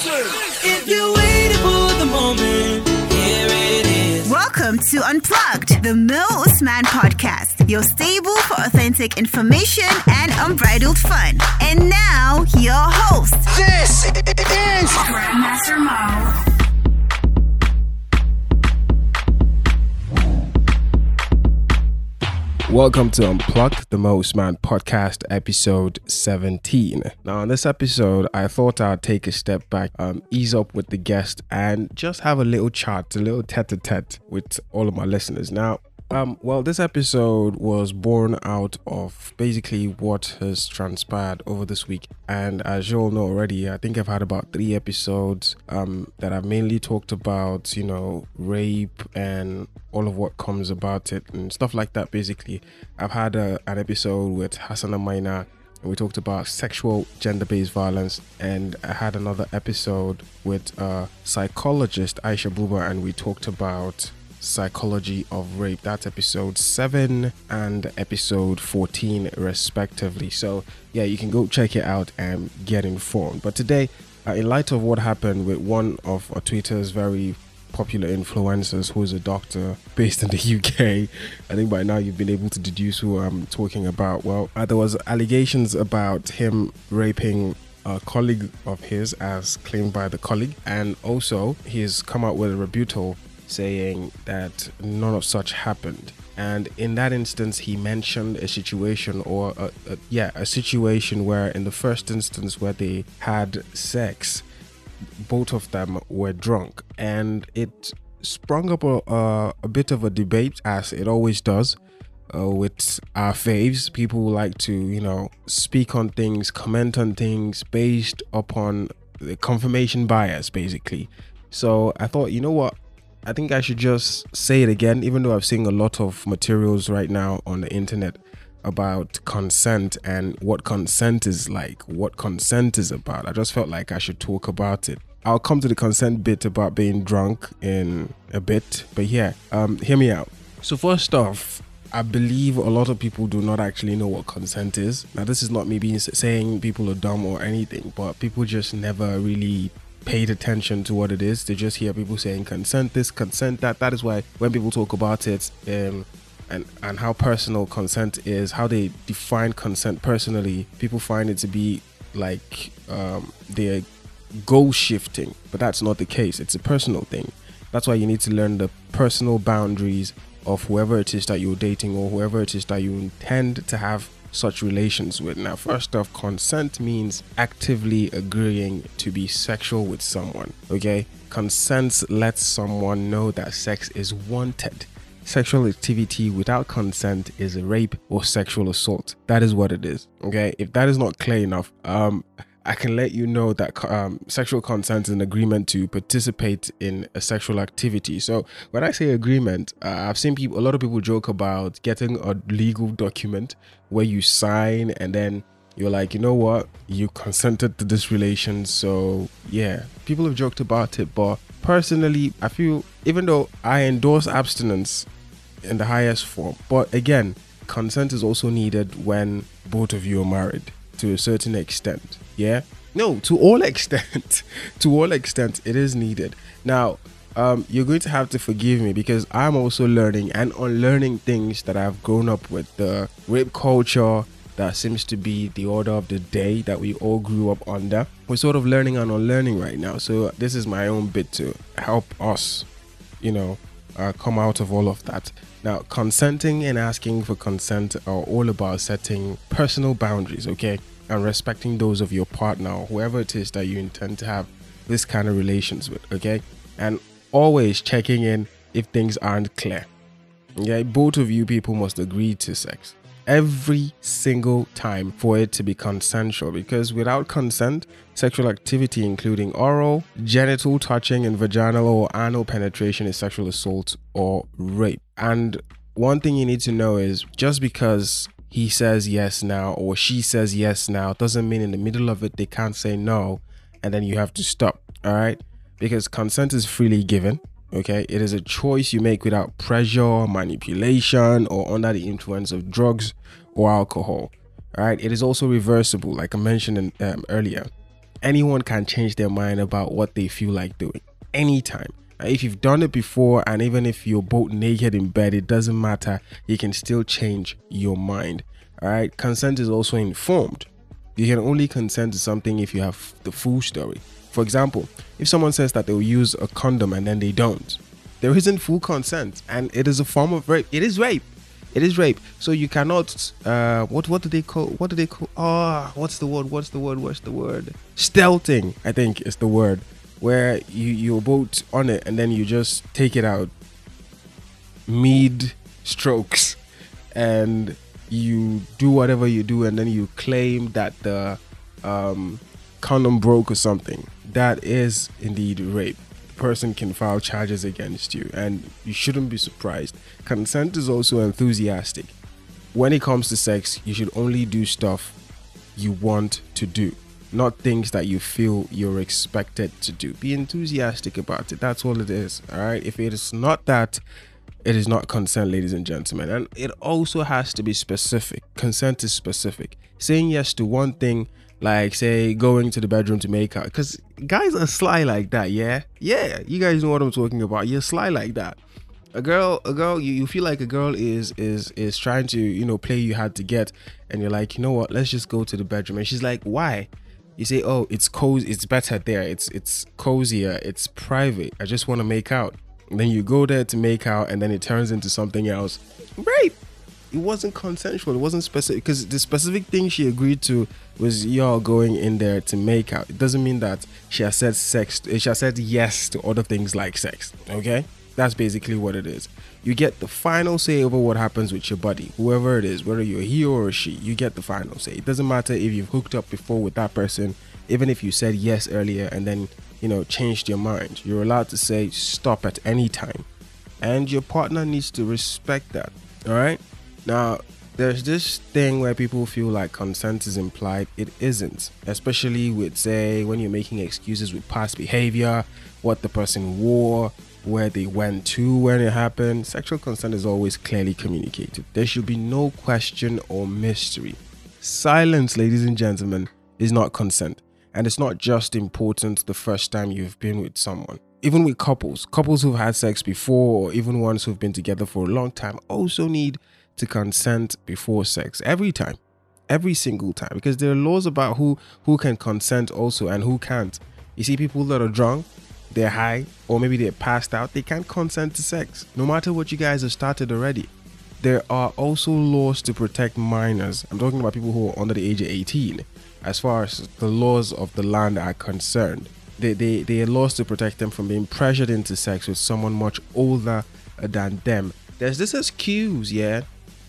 If you're waiting for the moment, here it is. Welcome to Unplugged, the Mo Usman podcast, your stable for authentic information and unbridled fun. And now, your host, This is Grandmaster Mo. Welcome to Unplugged, the Mo Usman podcast, episode 17. Now, in this episode, I thought I'd take a step back, um, ease up with the guest, and just have a little chat, a little tete a tete with all of my listeners. Now, um, well, this episode was born out of basically what has transpired over this week. And as you all know already, I think I've had about three episodes um, that I've mainly talked about, you know, rape and all of what comes about it and stuff like that. Basically, I've had a, an episode with Hassan Amaina we talked about sexual gender-based violence and i had another episode with uh, psychologist aisha buba and we talked about psychology of rape that's episode 7 and episode 14 respectively so yeah you can go check it out and get informed but today uh, in light of what happened with one of uh, twitter's very popular influencers who's a doctor based in the UK. I think by now you've been able to deduce who I'm talking about. Well, uh, there was allegations about him raping a colleague of his as claimed by the colleague and also he's come out with a rebuttal saying that none of such happened. And in that instance he mentioned a situation or a, a, yeah a situation where in the first instance where they had sex both of them were drunk. And it sprung up a, a, a bit of a debate as it always does uh, with our faves. People like to you know speak on things comment on things based upon the confirmation bias basically. So i thought you know what i think i should just say it again even though i've seen a lot of materials right now on the internet about consent and what consent is like, what consent is about. I just felt like I should talk about it. I'll come to the consent bit about being drunk in a bit, but yeah, um, hear me out. So, first off, I believe a lot of people do not actually know what consent is. Now, this is not me being saying people are dumb or anything, but people just never really paid attention to what it is. They just hear people saying consent this, consent that. That is why when people talk about it, um, and and how personal consent is, how they define consent personally, people find it to be like um, they're goal shifting, but that's not the case. It's a personal thing. That's why you need to learn the personal boundaries of whoever it is that you're dating or whoever it is that you intend to have such relations with. Now, first off, consent means actively agreeing to be sexual with someone. Okay, consent lets someone know that sex is wanted sexual activity without consent is a rape or sexual assault. That is what it is. Okay. If that is not clear enough, um, I can let you know that um, sexual consent is an agreement to participate in a sexual activity. So when I say agreement, uh, I've seen people, a lot of people joke about getting a legal document where you sign and then you're like, you know what, you consented to this relation. So yeah, people have joked about it, but personally, I feel even though I endorse abstinence in the highest form. But again, consent is also needed when both of you are married to a certain extent. Yeah? No, to all extent. to all extent, it is needed. Now, um, you're going to have to forgive me because I'm also learning and unlearning things that I've grown up with. The rape culture that seems to be the order of the day that we all grew up under. We're sort of learning and unlearning right now. So, this is my own bit to help us, you know, uh, come out of all of that. Now, consenting and asking for consent are all about setting personal boundaries, okay? And respecting those of your partner whoever it is that you intend to have this kind of relations with, okay? And always checking in if things aren't clear. Okay, both of you people must agree to sex every single time for it to be consensual because without consent, sexual activity, including oral, genital touching, and vaginal or anal penetration, is sexual assault or rape. And one thing you need to know is just because he says yes now or she says yes now doesn't mean in the middle of it they can't say no and then you have to stop. All right. Because consent is freely given. Okay. It is a choice you make without pressure, manipulation, or under the influence of drugs or alcohol. All right. It is also reversible, like I mentioned in, um, earlier. anyone can change their mind about what they feel like doing anytime. If you've done it before, and even if you're both naked in bed, it doesn't matter. You can still change your mind. All right. Consent is also informed. You can only consent to something if you have the full story. For example, if someone says that they'll use a condom and then they don't, there isn't full consent, and it is a form of rape. It is rape. It is rape. So you cannot. Uh, what what do they call? What do they call? Ah, what's the word? What's the word? What's the word? Stealthing, I think is the word, where you you're both on it and then you just take it out mid strokes, and you do whatever you do, and then you claim that the um, condom broke or something. That is indeed rape the person can file charges against you and you shouldn't be surprised. Consent is also enthusiastic. When it comes to sex, you should only do stuff you want to do, not things that you feel you're expected to do. Be enthusiastic about it. That's all it is. All right. If it is not that, it is not consent, ladies and gentlemen. And it also has to be specific. Consent is specific. Saying yes to one thing like say going to the bedroom to make out because guys are sly like that yeah yeah you guys know what i'm talking about you're sly like that a girl a girl you, you feel like a girl is is is trying to you know play you hard to get and you're like you know what let's just go to the bedroom and she's like why you say oh it's cozy it's better there it's it's cozier it's private i just want to make out and then you go there to make out and then it turns into something else rape it wasn't consensual. It wasn't specific because the specific thing she agreed to was y'all going in there to make out. It doesn't mean that she has said sex. She has said yes to other things like sex. Okay, that's basically what it is. You get the final say over what happens with your buddy, whoever it is, whether you're he or she. You get the final say. It doesn't matter if you've hooked up before with that person, even if you said yes earlier and then you know changed your mind. You're allowed to say stop at any time, and your partner needs to respect that. All right. Now, there's this thing where people feel like consent is implied. It isn't, especially with, say, when you're making excuses with past behavior, what the person wore, where they went to when it happened. Sexual consent is always clearly communicated. There should be no question or mystery. Silence, ladies and gentlemen, is not consent. And it's not just important the first time you've been with someone. Even with couples, couples who've had sex before, or even ones who've been together for a long time, also need to consent before sex every time every single time because there are laws about who who can consent also and who can't you see people that are drunk they're high or maybe they're passed out they can't consent to sex. No matter what you guys have started already there are also laws to protect minors. I'm talking about people who are under the age of 18 as far as the laws of the land are concerned they, they, they are laws to protect them from being pressured into sex with someone much older than them. There's this excuse yeah.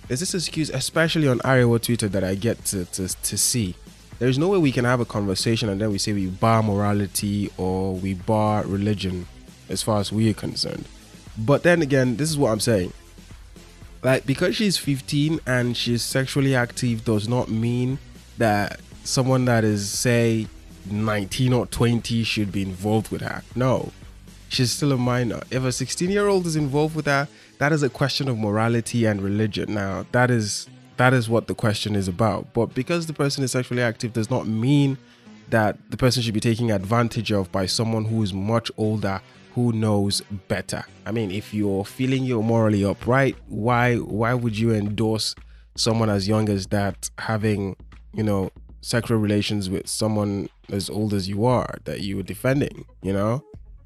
There's this excuse, especially on Arewa Twitter, that I get to, to, to see. There's no way we can have a conversation and then we say we bar morality or we bar religion as far as we are concerned. But then again, this is what I'm saying. Like, because she's 15 and she's sexually active does not mean that someone that is, say, 19 or 20 should be involved with her. No, she's still a minor. If a 16 year old is involved with her, that is a question of morality and religion. Now, that is that is what the question is about. But because the person is sexually active does not mean that the person should be taken advantage of by someone who is much older who knows better. I mean, if you're feeling you're morally upright, why why would you endorse someone as young as that having, you know, sexual relations with someone as old as you are that you were defending, you know?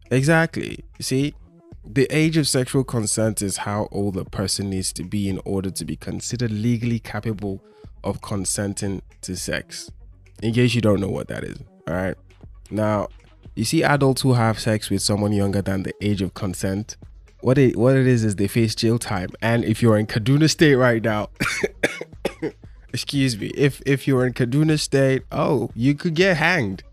Exactly. You see, the age of sexual consent is how old a person needs to be in order to be considered legally capable of consenting to sex. In case you don't know what that is, all right? Now, you see adults who have sex with someone younger than the age of consent. What it what it is is they face jail time. And if you're in Kaduna State right now, excuse me, if if you're in Kaduna State, oh, you could get hanged.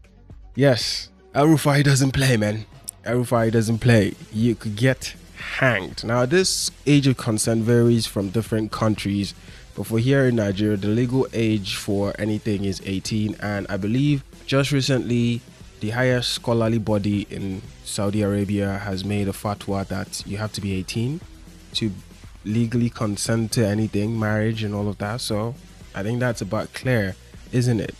Yes, El Rufai doesn't play, man. El-Rufai doesn't play, you could get hanged. Now, this age of consent varies from different countries, but for here in Nigeria, the legal age for anything is 18, and I believe just recently the highest scholarly body in Saudi Arabia has made a fatwa that you have to be 18 to legally consent to anything, marriage, and all of that. So I think that's about clear, isn't it?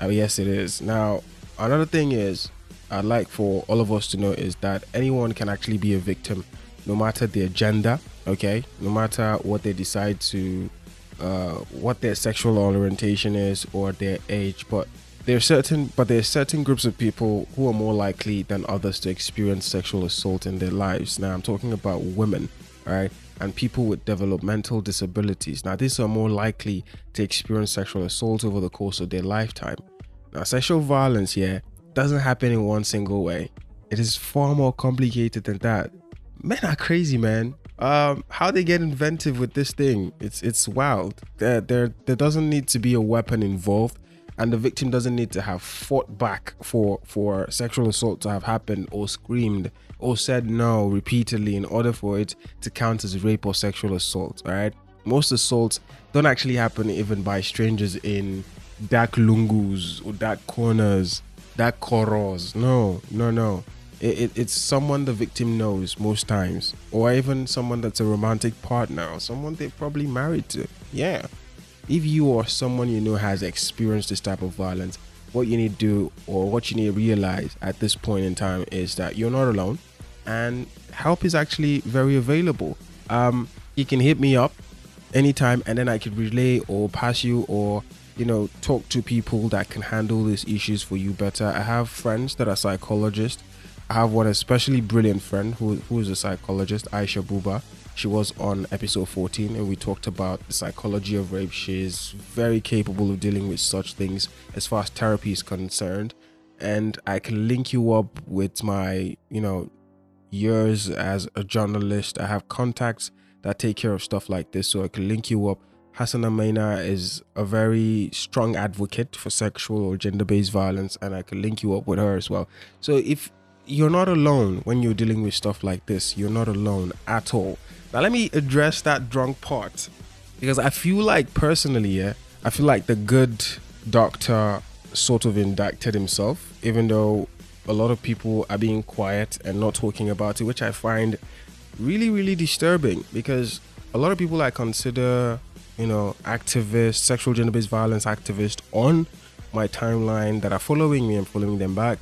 Oh, yes, it is. Now, another thing is, I'd like for all of us to know is that anyone can actually be a victim, no matter their gender, okay, no matter what they decide to, uh, what their sexual orientation is or their age. But there are certain, but there are certain groups of people who are more likely than others to experience sexual assault in their lives. Now, I'm talking about women, right? And people with developmental disabilities. Now, these are more likely to experience sexual assault over the course of their lifetime. Now, sexual violence here doesn't happen in one single way. It is far more complicated than that. Men are crazy, man. Um, how they get inventive with this thing? It's it's wild. There, there there doesn't need to be a weapon involved, and the victim doesn't need to have fought back for for sexual assault to have happened or screamed or said no repeatedly in order for it to count as rape or sexual assault. All right. Most assaults don't actually happen even by strangers in dark lungus or dark corners, dark corridors. No, no, no. It, it, it's someone the victim knows most times, or even someone that's a romantic partner, or someone they're probably married to. Yeah. If you or someone you know has experienced this type of violence, what you need to do or what you need to realize at this point in time is that you're not alone and help is actually very available. Um, you can hit me up anytime and then I could relay or pass you or you know talk to people that can handle these issues for you better. I have friends that are psychologists. I have one especially brilliant friend who who is a psychologist, Aisha Buba. She was on episode 14 and we talked about the psychology of rape. She's very capable of dealing with such things as far as therapy is concerned. And I can link you up with my, you know, years as a journalist. I have contacts that take care of stuff like this, so I can link you up. Hassan Maina is a very strong advocate for sexual or gender based violence, and I can link you up with her as well. So if you're not alone when you're dealing with stuff like this, you're not alone at all. Now, let me address that drunk part because I feel like personally, yeah, I feel like the good doctor sort of indicted himself, even though a lot of people are being quiet and not talking about it, which I find really, really disturbing because a lot of people I consider, you know, activists, sexual gender based violence activists on my timeline that are following me and following them back.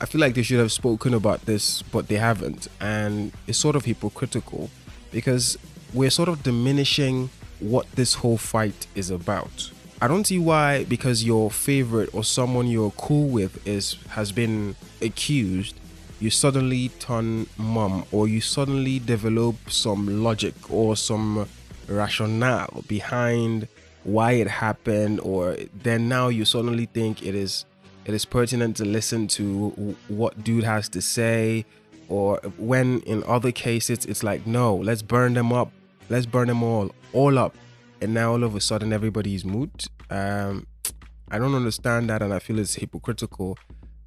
I feel like they should have spoken about this, but they haven't. And it's sort of hypocritical because we're sort of diminishing what this whole fight is about. I don't see why because your favorite or someone you're cool with is has been accused, you suddenly turn mum or you suddenly develop some logic or some rationale behind why it happened or then now you suddenly think it is it is pertinent to listen to what dude has to say or when in other cases it's like no let's burn them up let's burn them all all up. And now all of a sudden everybody's mood um i don't understand that and i feel it's hypocritical.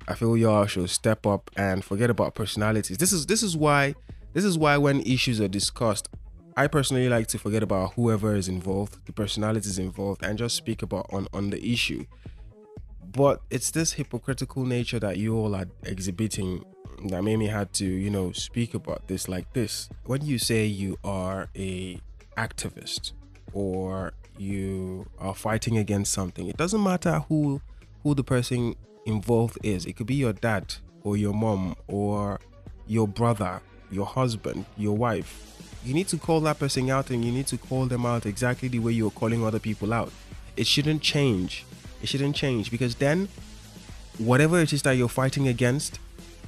I feel y'all should step up and forget about personalities. This is this is why this is why when issues are discussed i personally like to forget about whoever is involved the personalities involved and just speak about on on the issue. But it's this hypocritical nature that you all are exhibiting that made me had to you know speak about this like this. When you say you are a activist or you are fighting against something it doesn't matter who who the person involved is. It could be your dad or your mom or your brother your husband your wife you need to call that person out and you need to call them out exactly the way you're calling other people out. It shouldn't change. It shouldn't change because then whatever it is that you're fighting against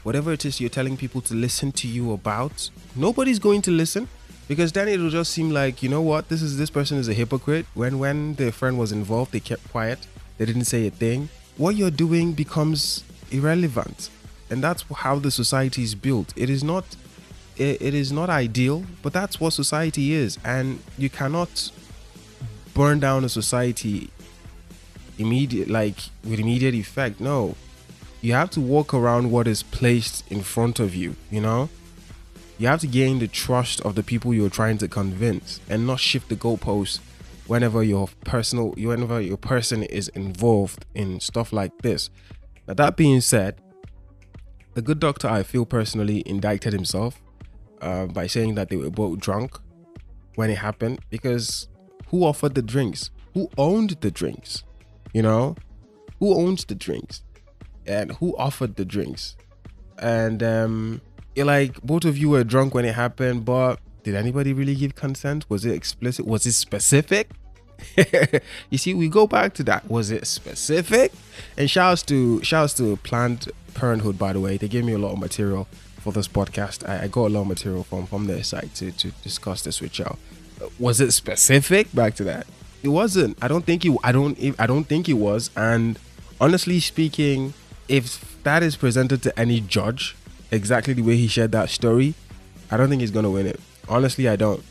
whatever it is you're telling people to listen to you about nobody's going to listen because then it'll just seem like you know what this is this person is a hypocrite. When when their friend was involved they kept quiet. They didn't say a thing. What you're doing becomes irrelevant. And that's how the society is built. It is not it, it is not ideal but that's what society is. And you cannot burn down a society immediate like with immediate effect. No. You have to walk around what is placed in front of you you know? You have to gain the trust of the people you're trying to convince and not shift the goalposts whenever your personal whenever your person is involved in stuff like this. Now that being said the good doctor i feel personally indicted himself uh, by saying that they were both drunk when it happened because who offered the drinks who owned the drinks you know who owns the drinks and who offered the drinks? And um, you're like both of you were drunk when it happened, but did anybody really give consent? Was it explicit? Was it specific? you see, we go back to that. Was it specific? And shouts to shouts to Planned Parenthood, by the way. They gave me a lot of material for this podcast. I, I got a lot of material from from their site to, to discuss this with y'all. Was it specific? Back to that. It wasn't. I don't think it. I don't. I don't think it was. And honestly speaking, if that is presented to any judge, exactly the way he shared that story, I don't think he's gonna win it. Honestly, I don't.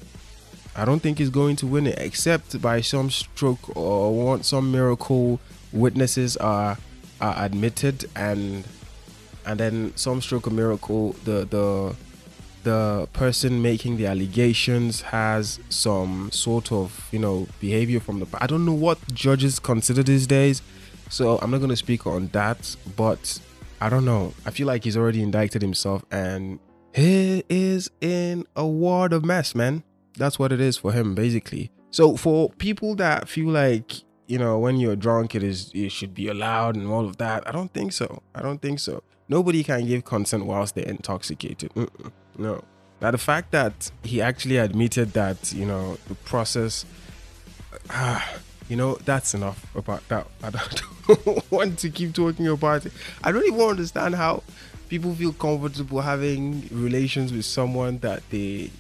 I don't think he's going to win it, except by some stroke or want some miracle. Witnesses are are admitted, and and then some stroke of miracle, the the the person making the allegations has some sort of you know behavior from the. I don't know what judges consider these days, so I'm not going to speak on that. But I don't know. I feel like he's already indicted himself, and he is in a world of mess, man that's what it is for him basically so for people that feel like you know when you're drunk it is it should be allowed and all of that i don't think so i don't think so nobody can give consent whilst they're intoxicated. Mm-mm, no. Now the fact that he actually admitted that you know the process ah, you know that's enough about that. I don't want to keep talking about it. I don't even understand how people feel comfortable having relations with someone that they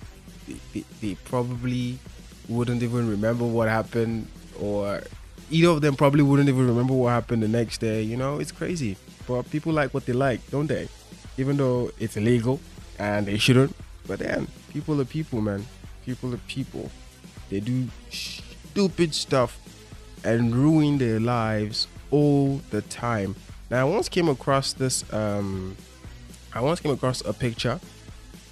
they, they probably wouldn't even remember what happened or either of them probably wouldn't even remember what happened the next day you know? It's crazy but people like what they like don't they? Even though it's illegal and they shouldn't. But then people are people man. People are people. They do stupid stuff and ruin their lives all the time. Now i once came across this um i once came across a picture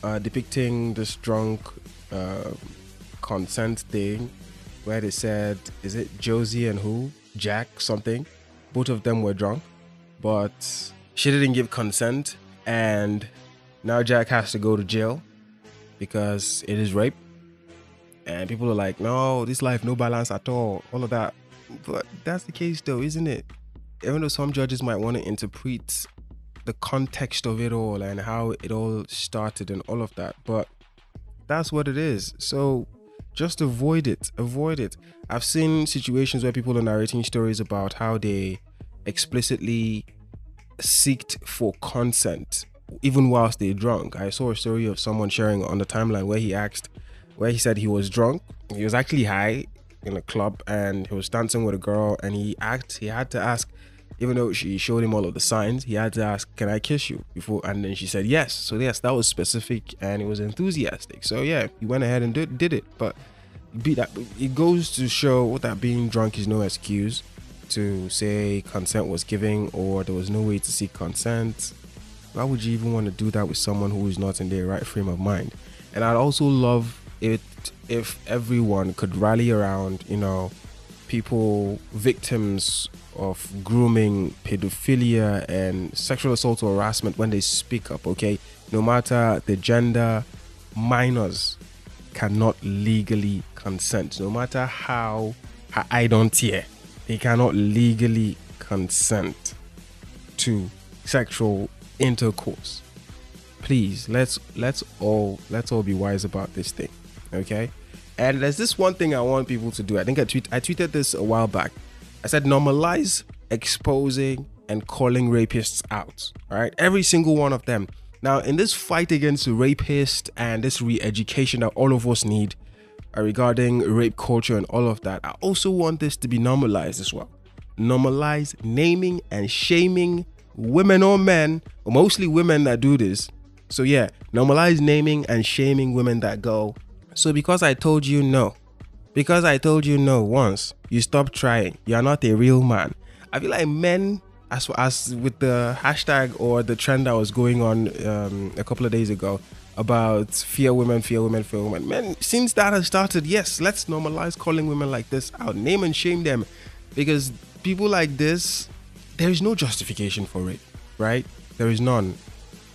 uh, depicting this drunk uh, consent thing where they said, is it Josie and who? Jack something. Both of them were drunk, but she didn't give consent, and now Jack has to go to jail because it is rape. And people are like, no, this life, no balance at all, all of that. But that's the case, though, isn't it? Even though some judges might want to interpret the context of it all and how it all started and all of that, but that's what it is. So just avoid it. Avoid it. I've seen situations where people are narrating stories about how they explicitly seeked for consent even whilst they're drunk. I saw a story of someone sharing on the timeline where he asked, where he said he was drunk. He was actually high in a club and he was dancing with a girl and he asked, he had to ask, even though she showed him all of the signs, he had to ask, "Can I kiss you?" Before, and then she said yes. So yes, that was specific and it was enthusiastic. So yeah, he went ahead and did, did it. But be that it goes to show that being drunk is no excuse to say consent was given or there was no way to seek consent. Why would you even want to do that with someone who is not in their right frame of mind? And I'd also love it if everyone could rally around, you know, people victims of grooming, pedophilia, and sexual assault or harassment when they speak up, okay? No matter the gender, minors cannot legally consent. No matter how I don't hear, they cannot legally consent to sexual intercourse. Please, let's let's all let's all be wise about this thing, okay? And there's this one thing I want people to do. I think I tweet I tweeted this a while back. I said normalize exposing and calling rapists out. All right, every single one of them. Now, in this fight against rapists and this re-education that all of us need regarding rape culture and all of that, I also want this to be normalized as well. Normalize naming and shaming women or men, or mostly women that do this. So yeah, normalize naming and shaming women that go. So because I told you no, because I told you no once, you stop trying. You are not a real man. I feel like men, as as with the hashtag or the trend that was going on um, a couple of days ago about fear women, fear women, fear women. Men, since that has started, yes, let's normalize calling women like this out, name and shame them, because people like this, there is no justification for it, right? There is none.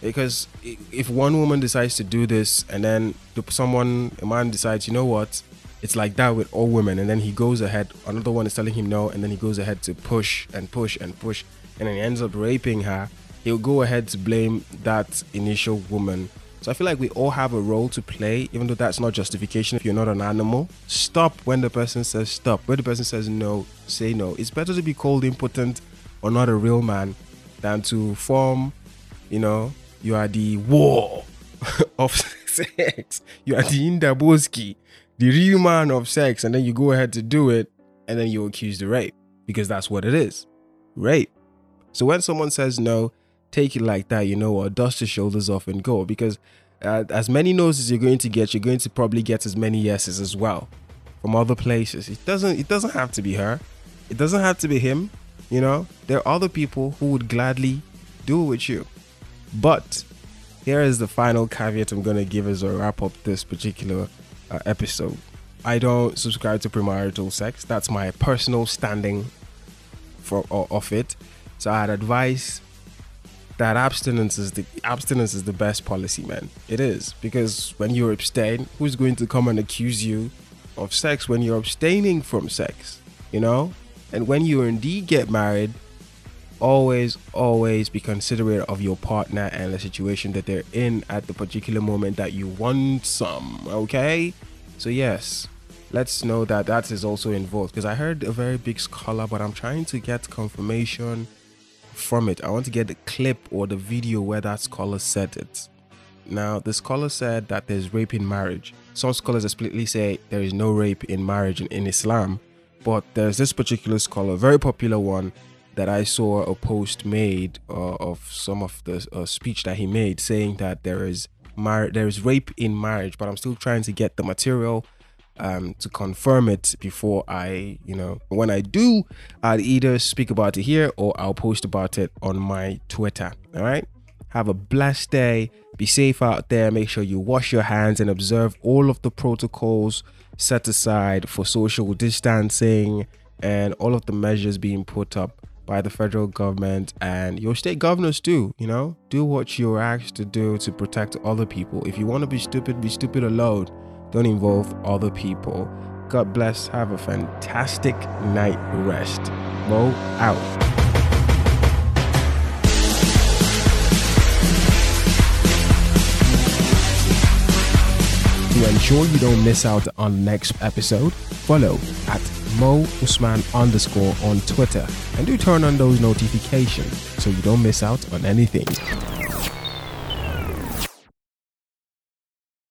Because if one woman decides to do this and then someone, a man decides, you know what, it's like that with all women and then he goes ahead another one is telling him no and then he goes ahead to push and push and push and then he ends up raping her, he'll go ahead to blame that initial woman. So I feel like we all have a role to play, even though that's not justification if you're not an animal. Stop when the person says stop. When the person says no, say no. It's better to be called impotent or not a real man than to form, you know, you are the war of sex. You are the Indaboski, the real man of sex, and then you go ahead to do it, and then you accuse the rape because that's what it is rape. So when someone says no, take it like that, you know, or dust your shoulders off and go because uh, as many no's as you're going to get, you're going to probably get as many yeses as well from other places. It doesn't it doesn't have to be her. It doesn't have to be him, you know? There are other people who would gladly do it with you. But here is the final caveat I'm going to give as a wrap up this particular uh, episode. I don't subscribe to premarital sex. That's my personal standing for of it. So I'd advise that abstinence is the abstinence is the best policy, man. It is because when you abstain, who's going to come and accuse you of sex when you're abstaining from sex? You know, and when you indeed get married, always, always be considerate of your partner and the situation that they're in at the particular moment that you want some. Okay, so yes, let's know that that is also involved because I heard a very big scholar, but I'm trying to get confirmation from it. I want to get the clip or the video where that scholar said it. Now, the scholar said that there's rape in marriage. Some scholars explicitly say there is no rape in marriage in, in Islam, but there's this particular scholar, very popular one, that I saw a post made uh, of some of the uh, speech that he made saying that there is mar- there is rape in marriage, but I'm still trying to get the material um, to confirm it before I, you know, when I do, I'll either speak about it here or I'll post about it on my Twitter. All right. Have a blessed day. Be safe out there. Make sure you wash your hands and observe all of the protocols set aside for social distancing and all of the measures being put up by the federal government and your state governors too. You know, do what you're asked to do to protect other people. If you want to be stupid, be stupid alone don't involve other people. God bless. Have a fantastic night rest. Mo out. To ensure you don't miss out on the next episode, follow at Mo Usman underscore on Twitter and do turn on those notifications so you don't miss out on anything.